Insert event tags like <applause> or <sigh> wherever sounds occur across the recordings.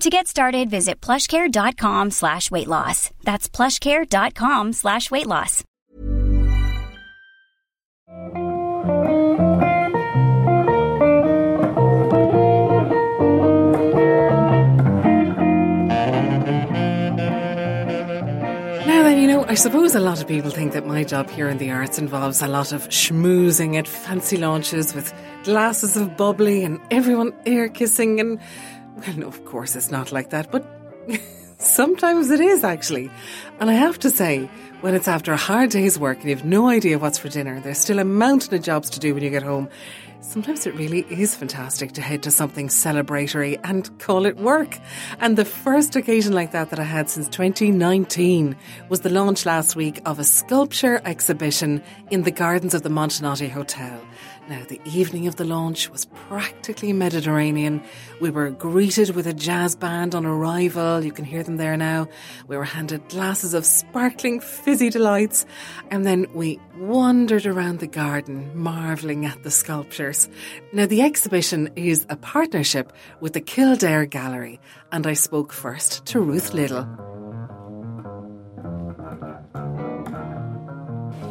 To get started, visit plushcare.com slash weight loss. That's plushcare.com slash weight loss. Now then, you know, I suppose a lot of people think that my job here in the arts involves a lot of schmoozing at fancy launches with glasses of bubbly and everyone air kissing and well, of course it's not like that, but <laughs> sometimes it is actually. And I have to say, when it's after a hard day's work and you have no idea what's for dinner, there's still a mountain of jobs to do when you get home. Sometimes it really is fantastic to head to something celebratory and call it work. And the first occasion like that that I had since 2019 was the launch last week of a sculpture exhibition in the gardens of the Montenotte Hotel. Now, the evening of the launch was practically Mediterranean. We were greeted with a jazz band on arrival. You can hear them there now. We were handed glasses of sparkling fizzy delights. And then we wandered around the garden, marvelling at the sculptures. Now, the exhibition is a partnership with the Kildare Gallery. And I spoke first to Ruth Little.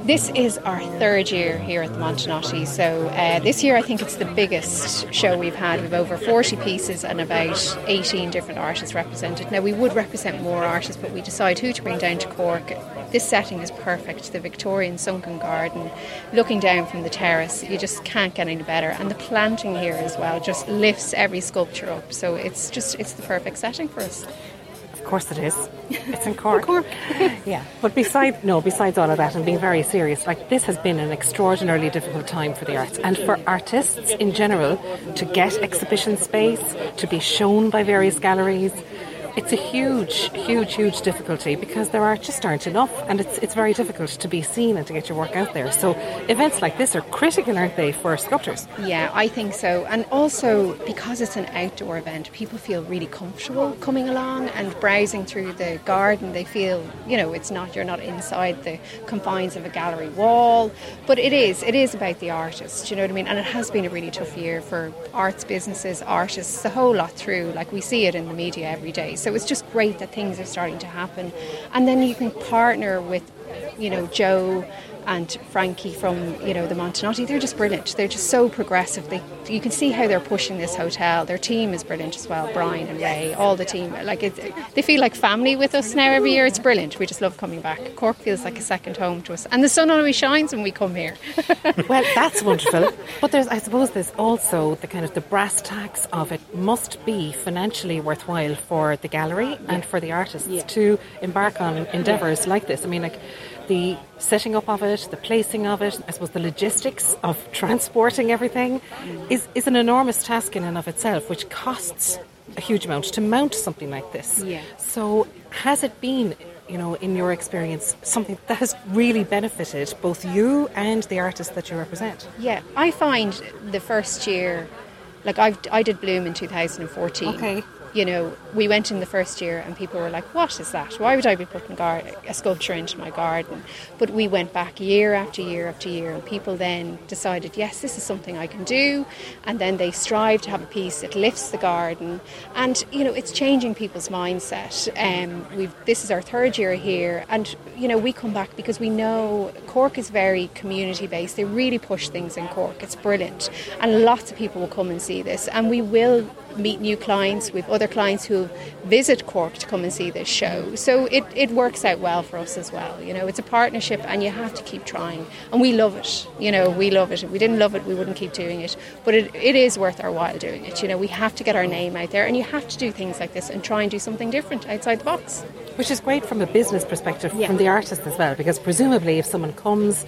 This is our third year here at the Montenotte. So uh, this year I think it's the biggest show we've had. We've over 40 pieces and about 18 different artists represented. Now we would represent more artists, but we decide who to bring down to Cork. This setting is perfect. The Victorian sunken garden, looking down from the terrace, you just can't get any better. And the planting here as well just lifts every sculpture up. So it's just it's the perfect setting for us. Of course it is. <laughs> It's in Cork. Cork. <laughs> yeah. But besides no, besides all of that and being very serious, like this has been an extraordinarily difficult time for the arts and for artists in general to get exhibition space, to be shown by various galleries. It's a huge, huge, huge difficulty because there are just aren't enough, and it's it's very difficult to be seen and to get your work out there. So events like this are critical, aren't they, for sculptors? Yeah, I think so. And also because it's an outdoor event, people feel really comfortable coming along and browsing through the garden. They feel, you know, it's not you're not inside the confines of a gallery wall, but it is. It is about the artist. You know what I mean? And it has been a really tough year for arts businesses, artists, the whole lot through. Like we see it in the media every day. It's just great that things are starting to happen. And then you can partner with, you know, Joe and Frankie from you know the Montenotte. They're just brilliant. They're just so progressive. They you can see how they're pushing this hotel. Their team is brilliant as well. Brian and Ray, all the team. Like it, they feel like family with us now every year. It's brilliant. We just love coming back. Cork feels like a second home to us, and the sun always shines when we come here. <laughs> well, that's wonderful. But there's, I suppose, there's also the kind of the brass tacks of it must be financially worthwhile for the gallery and for the artists Yeah. to embark on endeavours like this. I mean, like the setting up of it, the placing of it, I suppose the logistics of transporting everything is, is an enormous task in and of itself, which costs a huge amount to mount something like this. Yeah. So has it been, you know, in your experience, something that has really benefited both you and the artists that you represent? Yeah, I find the first year, like I've, I did Bloom in 2014. Okay. You know, we went in the first year and people were like, what is that? Why would I be putting gar- a sculpture into my garden? But we went back year after year after year and people then decided, yes, this is something I can do. And then they strive to have a piece that lifts the garden. And, you know, it's changing people's mindset. Um, we've, this is our third year here and, you know, we come back because we know Cork is very community based. They really push things in Cork. It's brilliant. And lots of people will come and see this. And we will meet new clients. We've other clients who visit Cork to come and see this show. So it, it works out well for us as well. You know, it's a partnership and you have to keep trying. And we love it. You know, we love it. If we didn't love it, we wouldn't keep doing it. But it, it is worth our while doing it. You know, we have to get our name out there and you have to do things like this and try and do something different outside the box. Which is great from a business perspective, yeah. from the artist as well, because presumably if someone comes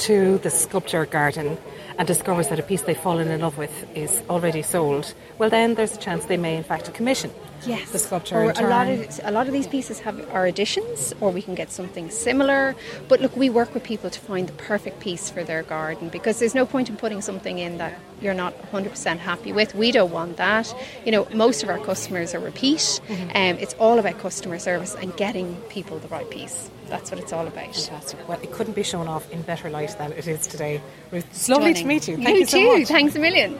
to the sculpture garden and discovers that a piece they've fallen in love with is already sold, well, then there's a chance they may, in fact, commission yes. the sculpture. Or a lot of a lot of these pieces have are additions, or we can get something similar. But look, we work with people to find the perfect piece for their garden because there's no point in putting something in that you're not 100% happy with. We don't want that. You know, most of our customers are repeat. Mm-hmm. Um, it's all about customer service and getting people the right piece. That's what it's all about. Fantastic. Well, it couldn't be shown off in better light than it is today. Ruth, it's lovely to meet you. Thank you, you so too. Much. Thanks a million.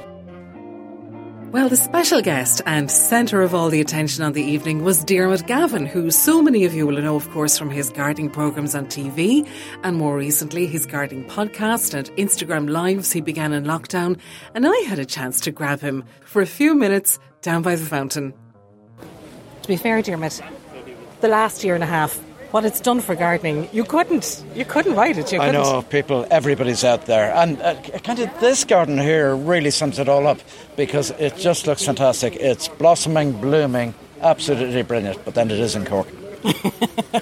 Well, the special guest and centre of all the attention on the evening was Diarmuid Gavin, who so many of you will know, of course, from his gardening programmes on TV and more recently his gardening podcast and Instagram lives he began in lockdown. And I had a chance to grab him for a few minutes down by the fountain. To be fair, Diarmuid, the last year and a half what it's done for gardening. You couldn't, you couldn't write it. You I know people, everybody's out there, and uh, kind of this garden here really sums it all up because it just looks fantastic. It's blossoming, blooming, absolutely brilliant. But then it is in Cork. <laughs>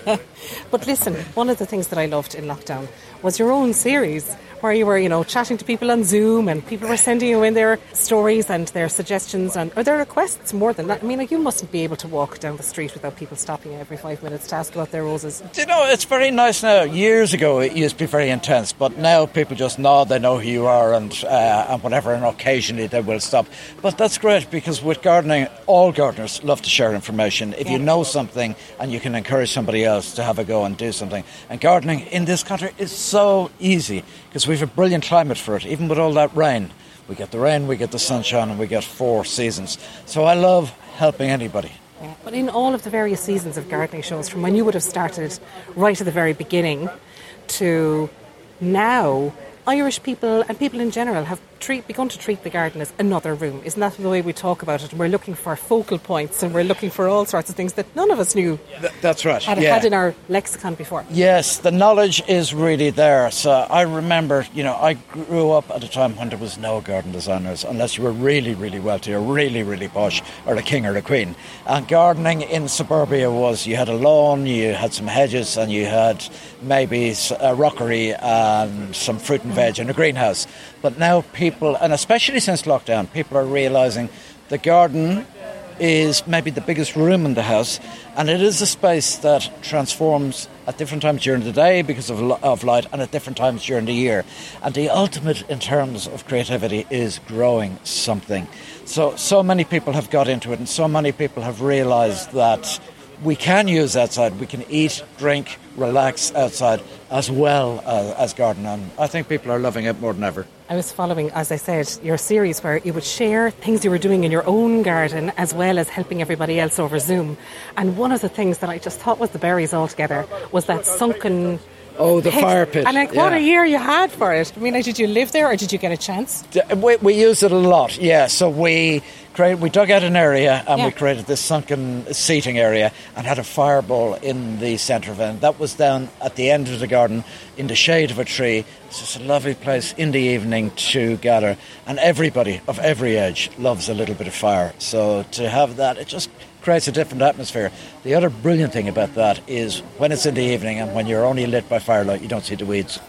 but listen, one of the things that I loved in lockdown was your own series where you were, you know, chatting to people on Zoom and people were sending you in their stories and their suggestions and or their requests more than that. I mean, like you mustn't be able to walk down the street without people stopping every five minutes to ask about their roses. Do you know, it's very nice now. Years ago, it used to be very intense, but now people just nod, they know who you are and, uh, and whatever, and occasionally they will stop. But that's great because with gardening, all gardeners love to share information. If yeah. you know something and you can encourage somebody else to have a go and do something. And gardening in this country is so easy because we have a brilliant climate for it, even with all that rain. We get the rain, we get the sunshine, and we get four seasons. So I love helping anybody. Yeah. But in all of the various seasons of gardening shows, from when you would have started right at the very beginning to now, Irish people and people in general have treat, begun to treat the garden as another room. Isn't that the way we talk about it? we're looking for focal points and we're looking for all sorts of things that none of us knew. Th- that's right. Had, yeah. had in our lexicon before. Yes, the knowledge is really there. So I remember, you know, I grew up at a time when there was no garden designers unless you were really, really wealthy or really, really posh or a king or a queen. And gardening in suburbia was you had a lawn, you had some hedges, and you had maybe a rockery and some fruit and veg and a greenhouse. But now people, and especially since lockdown, people are realizing the garden is maybe the biggest room in the house, and it is a space that transforms at different times during the day because of, of light and at different times during the year. And the ultimate in terms of creativity is growing something. So, so many people have got into it, and so many people have realized that we can use outside. We can eat, drink, relax outside as well as, as garden. And I think people are loving it more than ever. I was following, as I said, your series where you would share things you were doing in your own garden as well as helping everybody else over Zoom. And one of the things that I just thought was the berries altogether was that sunken Oh, the fire pit. And like, what yeah. a year you had for it. I mean, did you live there or did you get a chance? We, we used it a lot, yeah. So we created, we dug out an area and yeah. we created this sunken seating area and had a fireball in the centre of it. That was down at the end of the garden in the shade of a tree. It's just a lovely place in the evening to gather. And everybody of every age loves a little bit of fire. So to have that, it just creates a different atmosphere. The other brilliant thing about that is when it's in the evening and when you're only lit by firelight, you don't see the weeds.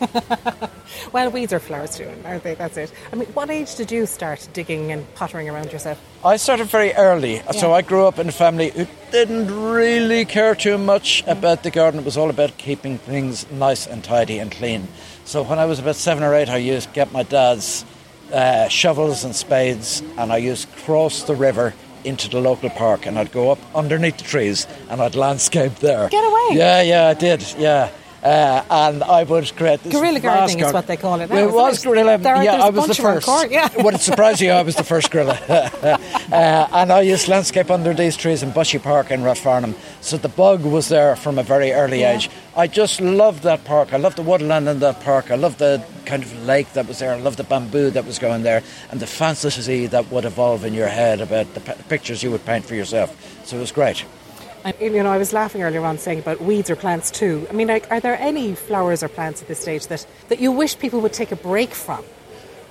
<laughs> well, weeds are flowers too, aren't they? That's it. I mean, what age did you start digging and pottering around yourself? I started very early. Yeah. So I grew up in a family who didn't really care too much mm. about the garden. It was all about keeping things nice and tidy and clean. So when I was about seven or eight, I used to get my dad's uh, shovels and spades and I used to cross the river into the local park and I'd go up underneath the trees and I'd landscape there. Get away! Yeah, yeah, I did, yeah. Uh, and I would create this guerrilla gardening garden. is what they call it. Now, it was guerrilla. There, yeah, I was the first. Court, yeah. Would it surprise you? I was the first guerrilla. <laughs> uh, and I used landscape under these trees in Bushy Park in Rathfarnham. So the bug was there from a very early yeah. age. I just loved that park. I loved the woodland in that park. I loved the kind of lake that was there. I loved the bamboo that was going there, and the fantasy that would evolve in your head about the p- pictures you would paint for yourself. So it was great. And, you know, I was laughing earlier on saying about weeds or plants too. I mean, like, are there any flowers or plants at this stage that, that you wish people would take a break from?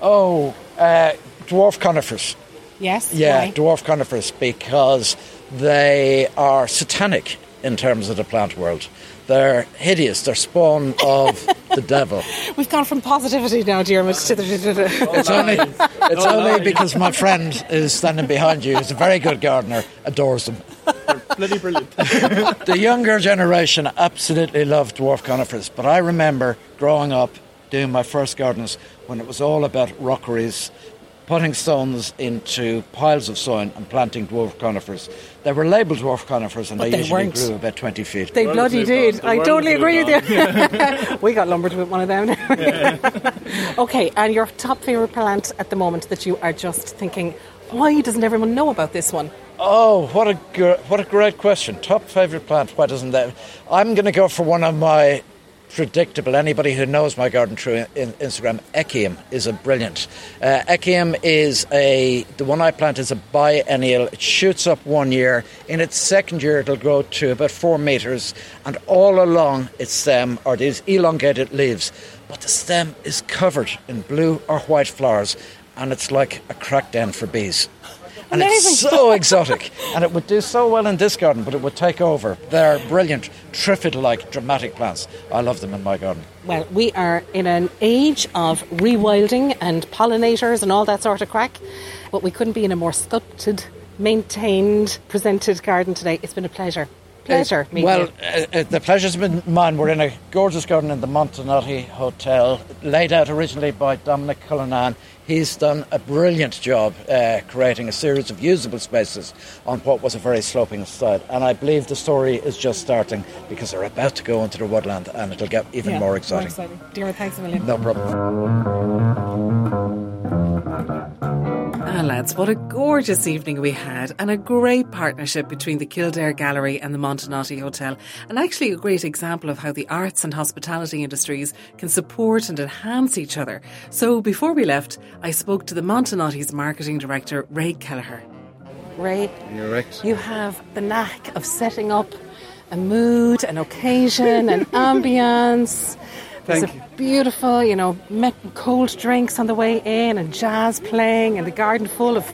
Oh, uh, dwarf conifers. Yes. Yeah, Why? dwarf conifers because they are satanic in terms of the plant world. They're hideous. They're spawn of <laughs> the devil. We've gone from positivity now, dear, to the. To the It's only, it's only because my friend is standing behind you. He's a very good gardener. Adores them. Bloody brilliant. <laughs> The younger generation absolutely love dwarf conifers, but I remember growing up doing my first gardens when it was all about rockeries, putting stones into piles of soil and planting dwarf conifers. They were labelled dwarf conifers and But they, they usually weren't. grew about 20 feet. They Well, bloody it's did. on. I totally agree with you. <laughs> we got lumbered with one of them. <laughs> okay, and your top favourite plant at the moment that you are just thinking, why doesn't everyone know about this one? Oh, what a what a great question! Top favourite plant? Why doesn't that? I'm going to go for one of my predictable. Anybody who knows my garden through in, Instagram, Echium is a brilliant. Uh, Echium is a the one I plant is a biennial. It shoots up one year. In its second year, it'll grow to about four meters, and all along its stem are these elongated leaves. But the stem is covered in blue or white flowers, and it's like a crack den for bees. And Amazing. it's so exotic. And it would do so well in this garden, but it would take over. They're brilliant, triffid like, dramatic plants. I love them in my garden. Well, we are in an age of rewilding and pollinators and all that sort of crack, but we couldn't be in a more sculpted, maintained, presented garden today. It's been a pleasure. Pleasure. meeting Well, you. uh, uh, the pleasure's been mine. We're in a gorgeous garden in the Montenotte Hotel, laid out originally by Dominic Cullinan. He's done a brilliant job uh, creating a series of usable spaces on what was a very sloping site. And I believe the story is just starting because they're about to go into the woodland and it'll get even Yeah, more exciting. Dear, thanks a million. No problem. Ah, lads, what a gorgeous evening we had, and a great partnership between the Kildare Gallery and the Montenotte Hotel, and actually a great example of how the arts and hospitality industries can support and enhance each other. So before we left, I spoke to the Montenotte's marketing director, Ray Kelleher. Ray, You're right. you have the knack of setting up a mood, an occasion, an <laughs> ambience. There's Thank a beautiful, you know, cold drinks on the way in and jazz playing and the garden full of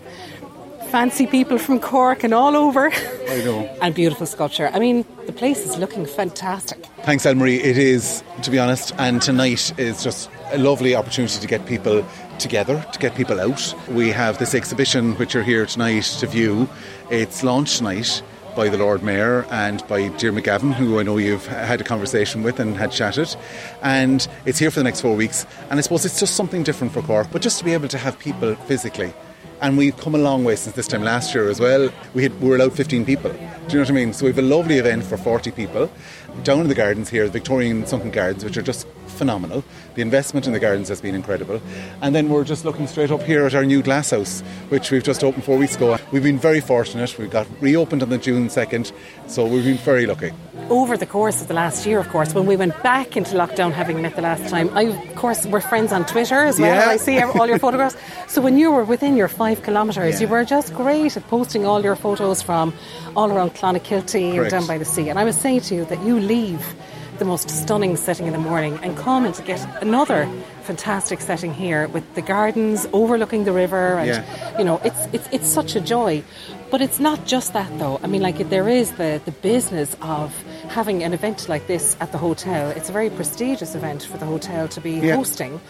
fancy people from Cork and all over. I know. <laughs> and beautiful sculpture. I mean, the place is looking fantastic. Thanks, Elmarie. It is, to be honest, and tonight is just a lovely opportunity to get people together, to get people out. We have this exhibition which you're here tonight to view. It's launch tonight by the Lord Mayor and by Diarmuid Gavin, who I know you've had a conversation with and had chatted. And it's here for the next four weeks. And I suppose it's just something different for Cork, but just to be able to have people physically. And we've come a long way since this time last year as well. We, had, we were allowed 15 people. Do you know what I mean? So we have a lovely event for 40 people down in the gardens here, the Victorian Sunken Gardens, which are just phenomenal. The investment in the gardens has been incredible. And then we're just looking straight up here at our new glasshouse, which we've just opened four weeks ago. We've been very fortunate. We got reopened on the June 2nd, so we've been very lucky. Over the course of the last year, of course, when we went back into lockdown, having met the last time, I, of course, we're friends on Twitter as well. Yeah. I see all your photographs. <laughs> So when you were within your five kilometres, you were just great at posting all your photos from all around Clonakilty and down by the sea. And I was saying to you that you leave the most stunning setting in the morning and come and get another fantastic setting here with the gardens overlooking the river and Yeah. you know it's it's it's such a joy but it's not just that though i mean like there is the the business of having an event like this at the hotel it's a very prestigious event for the hotel to be Yeah. hosting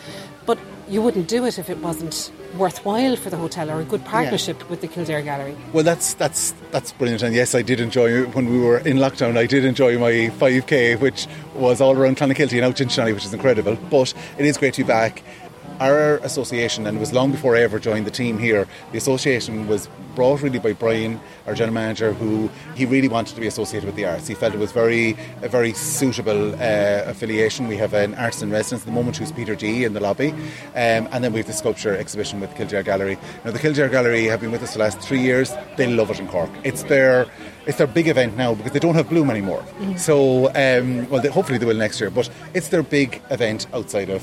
but you wouldn't do it if it wasn't worthwhile for the hotel or a good partnership with the Kildare Gallery. Well, that's that's that's brilliant, and yes, I did enjoy when we were in lockdown. I did enjoy my 5k, which was all around Clonakilty and out in Shinny, which is incredible. But it is great to be back. Our association, and it was long before I ever joined the team here. The association was brought really by Brian, our general manager, who he really wanted to be associated with the arts. He felt it was very a very suitable uh, affiliation. We have an artist in residence at the moment, who's Peter D in the lobby, um, and then we have the sculpture exhibition with Kildare Gallery. Now, the Kildare Gallery have been with us for the last three years. They love it in Cork. It's their it's their big event now because they don't have Bloom anymore. So, um, well, they, hopefully they will next year. But it's their big event outside of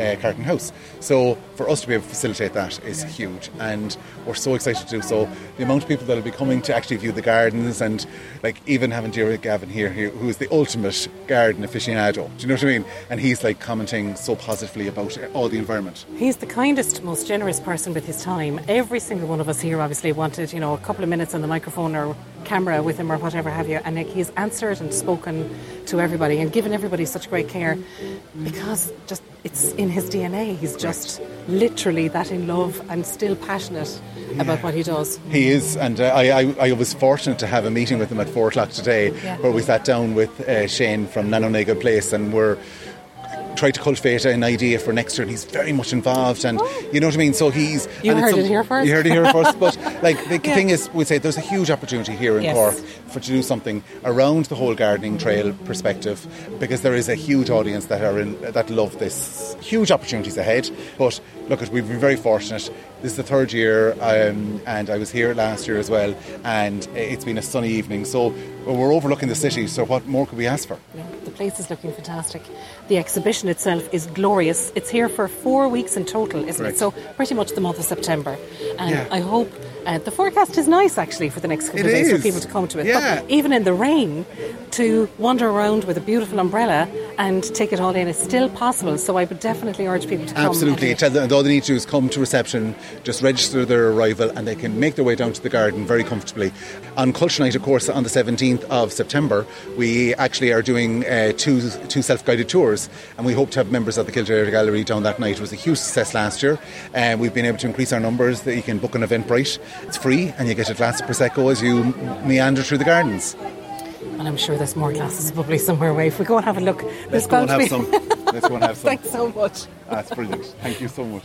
uh, Carton House. So for us to be able to facilitate that is huge, and we're so excited to do so. The amount of people that will be coming to actually view the gardens, and like even having Diarmuid Gavin here, who is the ultimate garden aficionado. Do you know what I mean? And he's like commenting so positively about all the environment. He's the kindest, most generous person with his time. Every single one of us here obviously wanted, you know, a couple of minutes on the microphone or camera with him or whatever have you, and like, he's answered and spoken to everybody and given everybody such great care because just it's in his DNA. He's just literally that in love and still passionate yeah. about what he does. He is, and uh, I, I, I, was fortunate to have a meeting with him at four o'clock today, yeah. where we sat down with uh, Shane from Nano Nagle Place, and we're try to cultivate an idea for next year, and he's very much involved. And oh. you know what I mean. So he's you heard it here first. You heard it here <laughs> first. But like the yeah. thing is, we say there's a huge opportunity here in yes. Cork for to do something around the whole gardening trail perspective, because there is a huge audience that are in that love this. Huge opportunities ahead. But look, we've been very fortunate. This is the third year, um, and I was here last year as well, and it's been a sunny evening. So we're overlooking the city. So what more could we ask for? Yeah, the place is looking fantastic. The exhibition itself is glorious. It's here for four weeks in total, isn't it? So pretty much the month of September. And yeah. I hope uh, the forecast is nice actually for the next couple it of days is. for people to come to it. Yeah. But even in the rain, to wander around with a beautiful umbrella and take it all in is still possible. So I would definitely urge people to come. Absolutely. Tell them, all they need to do is come to reception, just register their arrival, and they can make their way down to the garden very comfortably. On Culture Night, of course, on the 17th of September, we actually are doing uh, two, two self guided tours, and we hope to have members of the Kildare Gallery down that night. It was a huge success last year, and we've been able to increase our numbers. That you can book an Eventbrite. It's free, and you get a glass of Prosecco as you meander through the gardens. And I'm sure there's more glasses probably somewhere away. If we go and have a look, let's go and have some. <laughs> Let's go and have some. Thanks so much. That's brilliant. Thank you so much.